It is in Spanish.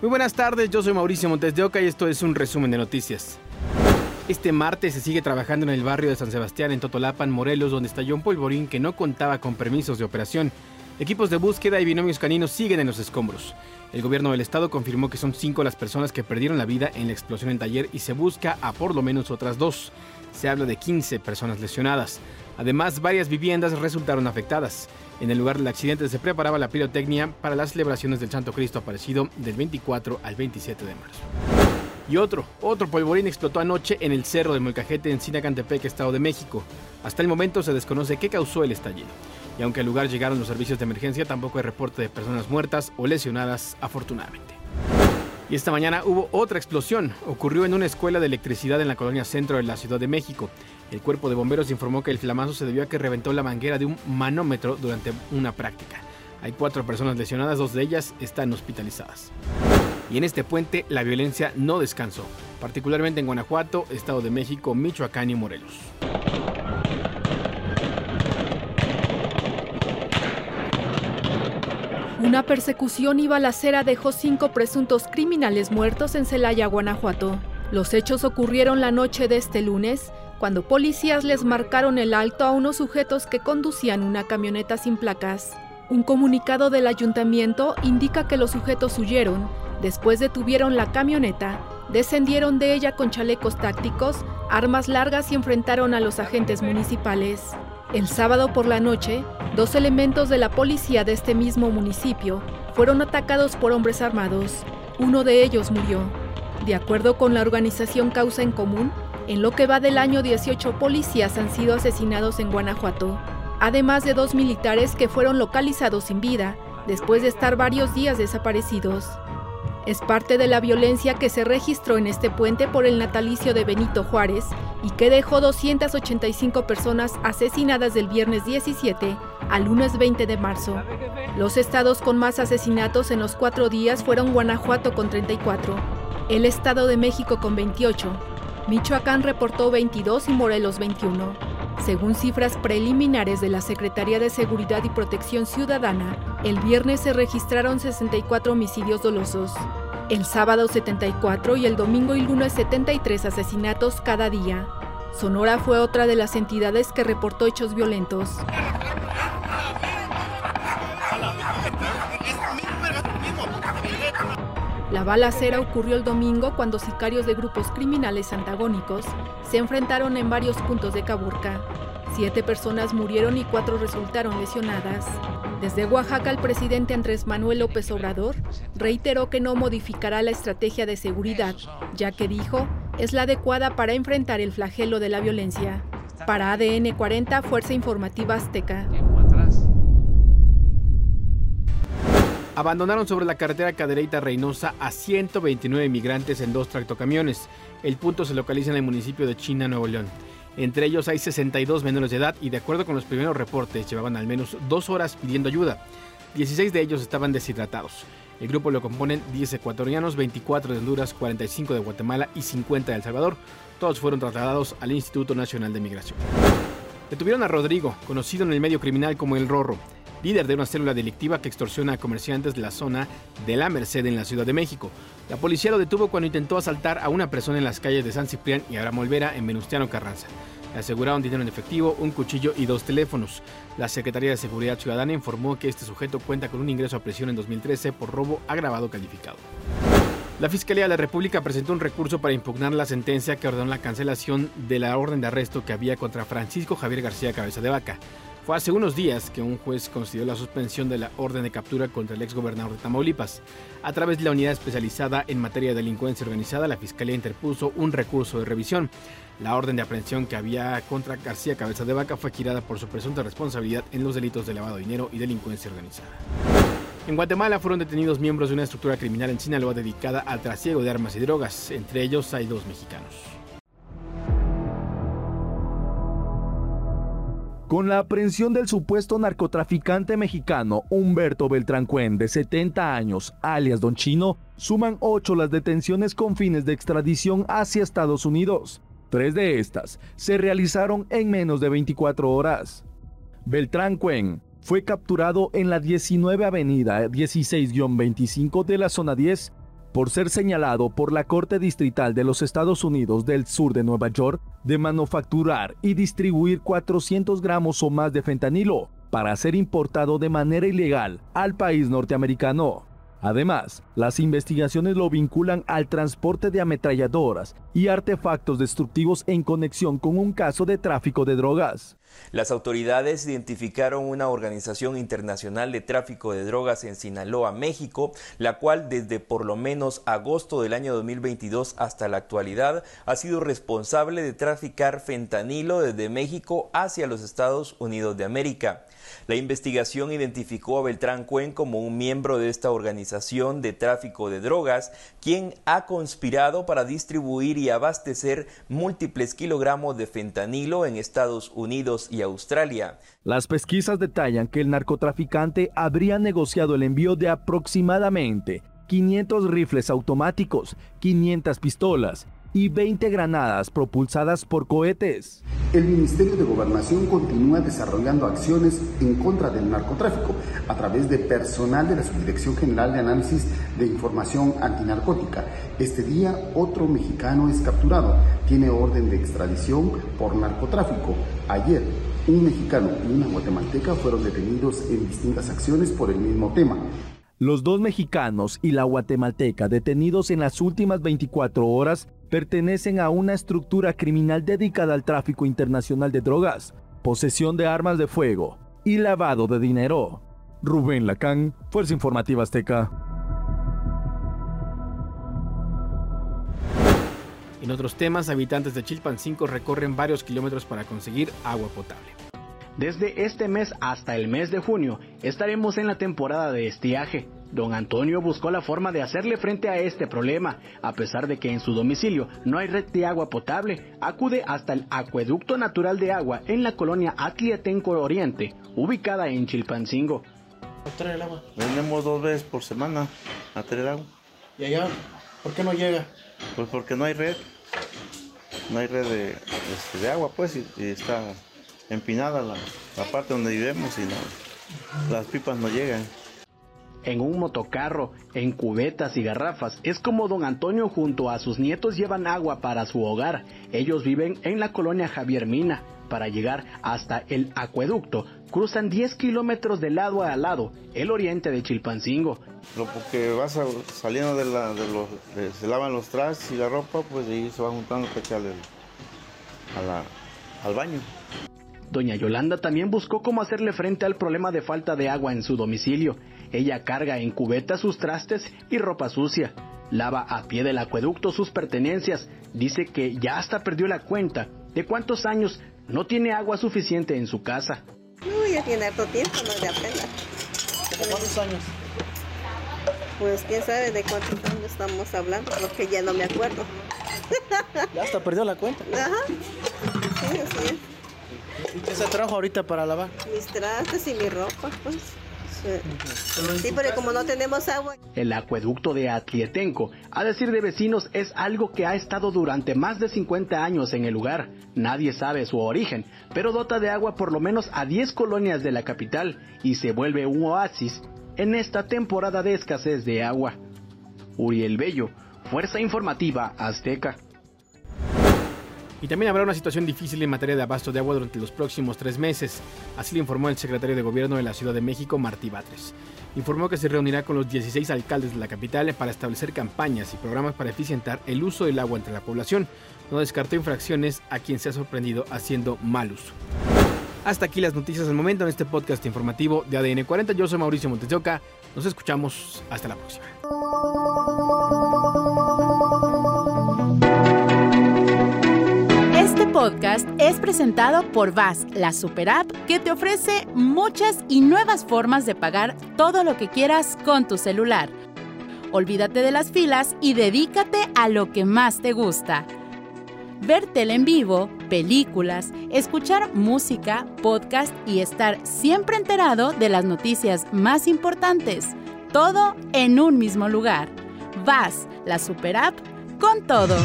Muy buenas tardes, yo soy Mauricio Montes de Oca y esto es un resumen de noticias. Este martes se sigue trabajando en el barrio de San Sebastián, en Totolapan, Morelos, donde estalló un polvorín que no contaba con permisos de operación. Equipos de búsqueda y binomios caninos siguen en los escombros. El gobierno del estado confirmó que son cinco las personas que perdieron la vida en la explosión en taller y se busca a por lo menos otras dos. Se habla de 15 personas lesionadas. Además, varias viviendas resultaron afectadas. En el lugar del accidente se preparaba la pirotecnia para las celebraciones del Santo Cristo aparecido del 24 al 27 de marzo. Y otro, otro polvorín explotó anoche en el cerro de Molcajete en Sinacantepec, Estado de México. Hasta el momento se desconoce qué causó el estallido. Y aunque al lugar llegaron los servicios de emergencia, tampoco hay reporte de personas muertas o lesionadas, afortunadamente. Y esta mañana hubo otra explosión. Ocurrió en una escuela de electricidad en la colonia centro de la Ciudad de México. El cuerpo de bomberos informó que el flamazo se debió a que reventó la manguera de un manómetro durante una práctica. Hay cuatro personas lesionadas, dos de ellas están hospitalizadas. Y en este puente la violencia no descansó, particularmente en Guanajuato, Estado de México, Michoacán y Morelos. Una persecución y balacera dejó cinco presuntos criminales muertos en Celaya, Guanajuato. Los hechos ocurrieron la noche de este lunes cuando policías les marcaron el alto a unos sujetos que conducían una camioneta sin placas. Un comunicado del ayuntamiento indica que los sujetos huyeron, después detuvieron la camioneta, descendieron de ella con chalecos tácticos, armas largas y enfrentaron a los agentes municipales. El sábado por la noche, dos elementos de la policía de este mismo municipio fueron atacados por hombres armados. Uno de ellos murió. De acuerdo con la organización Causa en Común, en lo que va del año 18 policías han sido asesinados en Guanajuato, además de dos militares que fueron localizados sin vida después de estar varios días desaparecidos. Es parte de la violencia que se registró en este puente por el natalicio de Benito Juárez y que dejó 285 personas asesinadas del viernes 17 al lunes 20 de marzo. Los estados con más asesinatos en los cuatro días fueron Guanajuato con 34, el Estado de México con 28, Michoacán reportó 22 y Morelos 21. Según cifras preliminares de la Secretaría de Seguridad y Protección Ciudadana, el viernes se registraron 64 homicidios dolosos, el sábado 74 y el domingo y lunes 73 asesinatos cada día. Sonora fue otra de las entidades que reportó hechos violentos. La balacera ocurrió el domingo cuando sicarios de grupos criminales antagónicos se enfrentaron en varios puntos de Caburca. Siete personas murieron y cuatro resultaron lesionadas. Desde Oaxaca, el presidente Andrés Manuel López Obrador reiteró que no modificará la estrategia de seguridad, ya que dijo es la adecuada para enfrentar el flagelo de la violencia. Para ADN 40, Fuerza Informativa Azteca. Abandonaron sobre la carretera Cadereyta Reynosa a 129 migrantes en dos tractocamiones. El punto se localiza en el municipio de China, Nuevo León. Entre ellos hay 62 menores de edad y de acuerdo con los primeros reportes llevaban al menos dos horas pidiendo ayuda. 16 de ellos estaban deshidratados. El grupo lo componen 10 ecuatorianos, 24 de Honduras, 45 de Guatemala y 50 de El Salvador. Todos fueron trasladados al Instituto Nacional de Migración. Detuvieron a Rodrigo, conocido en el medio criminal como El Rorro líder de una célula delictiva que extorsiona a comerciantes de la zona de la Merced en la Ciudad de México. La policía lo detuvo cuando intentó asaltar a una persona en las calles de San Ciprián y Abraham Olvera en Venustiano Carranza. Le aseguraron dinero en efectivo, un cuchillo y dos teléfonos. La Secretaría de Seguridad Ciudadana informó que este sujeto cuenta con un ingreso a prisión en 2013 por robo agravado calificado. La Fiscalía de la República presentó un recurso para impugnar la sentencia que ordenó la cancelación de la orden de arresto que había contra Francisco Javier García Cabeza de Vaca. Fue hace unos días que un juez concedió la suspensión de la orden de captura contra el exgobernador de Tamaulipas. A través de la unidad especializada en materia de delincuencia organizada, la Fiscalía interpuso un recurso de revisión. La orden de aprehensión que había contra García Cabeza de Vaca fue girada por su presunta responsabilidad en los delitos de lavado de dinero y delincuencia organizada. En Guatemala fueron detenidos miembros de una estructura criminal en Sinaloa dedicada al trasiego de armas y drogas. Entre ellos hay dos mexicanos. Con la aprehensión del supuesto narcotraficante mexicano Humberto Beltrán Cuen, de 70 años, alias Don Chino, suman 8 las detenciones con fines de extradición hacia Estados Unidos. Tres de estas se realizaron en menos de 24 horas. Beltrán Cuen fue capturado en la 19 Avenida 16-25 de la zona 10 por ser señalado por la Corte Distrital de los Estados Unidos del Sur de Nueva York de manufacturar y distribuir 400 gramos o más de fentanilo para ser importado de manera ilegal al país norteamericano. Además, las investigaciones lo vinculan al transporte de ametralladoras y artefactos destructivos en conexión con un caso de tráfico de drogas. Las autoridades identificaron una organización internacional de tráfico de drogas en Sinaloa, México, la cual desde por lo menos agosto del año 2022 hasta la actualidad ha sido responsable de traficar fentanilo desde México hacia los Estados Unidos de América. La investigación identificó a Beltrán Cuen como un miembro de esta organización de tráfico de drogas, quien ha conspirado para distribuir y abastecer múltiples kilogramos de fentanilo en Estados Unidos y Australia. Las pesquisas detallan que el narcotraficante habría negociado el envío de aproximadamente 500 rifles automáticos, 500 pistolas y 20 granadas propulsadas por cohetes. El Ministerio de Gobernación continúa desarrollando acciones en contra del narcotráfico a través de personal de la Subdirección General de Análisis de Información Antinarcótica. Este día otro mexicano es capturado. Tiene orden de extradición por narcotráfico. Ayer un mexicano y una guatemalteca fueron detenidos en distintas acciones por el mismo tema. Los dos mexicanos y la guatemalteca detenidos en las últimas 24 horas pertenecen a una estructura criminal dedicada al tráfico internacional de drogas, posesión de armas de fuego y lavado de dinero. Rubén Lacán, Fuerza Informativa Azteca. En otros temas, habitantes de Chilpancingo recorren varios kilómetros para conseguir agua potable. Desde este mes hasta el mes de junio estaremos en la temporada de estiaje. Don Antonio buscó la forma de hacerle frente a este problema. A pesar de que en su domicilio no hay red de agua potable, acude hasta el acueducto natural de agua en la colonia Atliatenco Oriente, ubicada en Chilpancingo. el agua? Venimos dos veces por semana a traer agua. ¿Y allá? ¿Por qué no llega? Pues porque no hay red. No hay red de, este, de agua, pues, y, y está empinada la, la, parte donde vivimos y no, las pipas no llegan. En un motocarro, en cubetas y garrafas, es como don Antonio junto a sus nietos llevan agua para su hogar. Ellos viven en la colonia Javier Mina. Para llegar hasta el acueducto, cruzan 10 kilómetros de lado a lado, el oriente de Chilpancingo. Lo que vas saliendo de, la, de los, se lavan los trastes y la ropa, pues ahí se va juntando la, al baño. Doña Yolanda también buscó cómo hacerle frente al problema de falta de agua en su domicilio. Ella carga en cubeta sus trastes y ropa sucia. Lava a pie del acueducto sus pertenencias. Dice que ya hasta perdió la cuenta de cuántos años no tiene agua suficiente en su casa. No, ya tiene harto tiempo, no de apenas. ¿De cuántos años? Pues quién sabe de cuántos años estamos hablando, porque ya no me acuerdo. ya hasta perdió la cuenta. Ajá. Sí, así es. ¿Y qué se trajo ahorita para lavar? Mis trastes y mi ropa, pues. Sí, pero como no tenemos agua. El acueducto de Atlietenco, a decir de vecinos, es algo que ha estado durante más de 50 años en el lugar. Nadie sabe su origen, pero dota de agua por lo menos a 10 colonias de la capital y se vuelve un oasis en esta temporada de escasez de agua. Uriel Bello, Fuerza Informativa Azteca. Y también habrá una situación difícil en materia de abasto de agua durante los próximos tres meses. Así lo informó el secretario de Gobierno de la Ciudad de México, Martí Batres. Informó que se reunirá con los 16 alcaldes de la capital para establecer campañas y programas para eficientar el uso del agua entre la población. No descartó infracciones a quien se ha sorprendido haciendo mal uso. Hasta aquí las noticias del momento en este podcast informativo de ADN 40. Yo soy Mauricio Montesioca. Nos escuchamos. Hasta la próxima. Podcast es presentado por VAS, la super app que te ofrece muchas y nuevas formas de pagar todo lo que quieras con tu celular. Olvídate de las filas y dedícate a lo que más te gusta. Ver tele en vivo, películas, escuchar música, podcast y estar siempre enterado de las noticias más importantes. Todo en un mismo lugar. VAS, la super app con todo.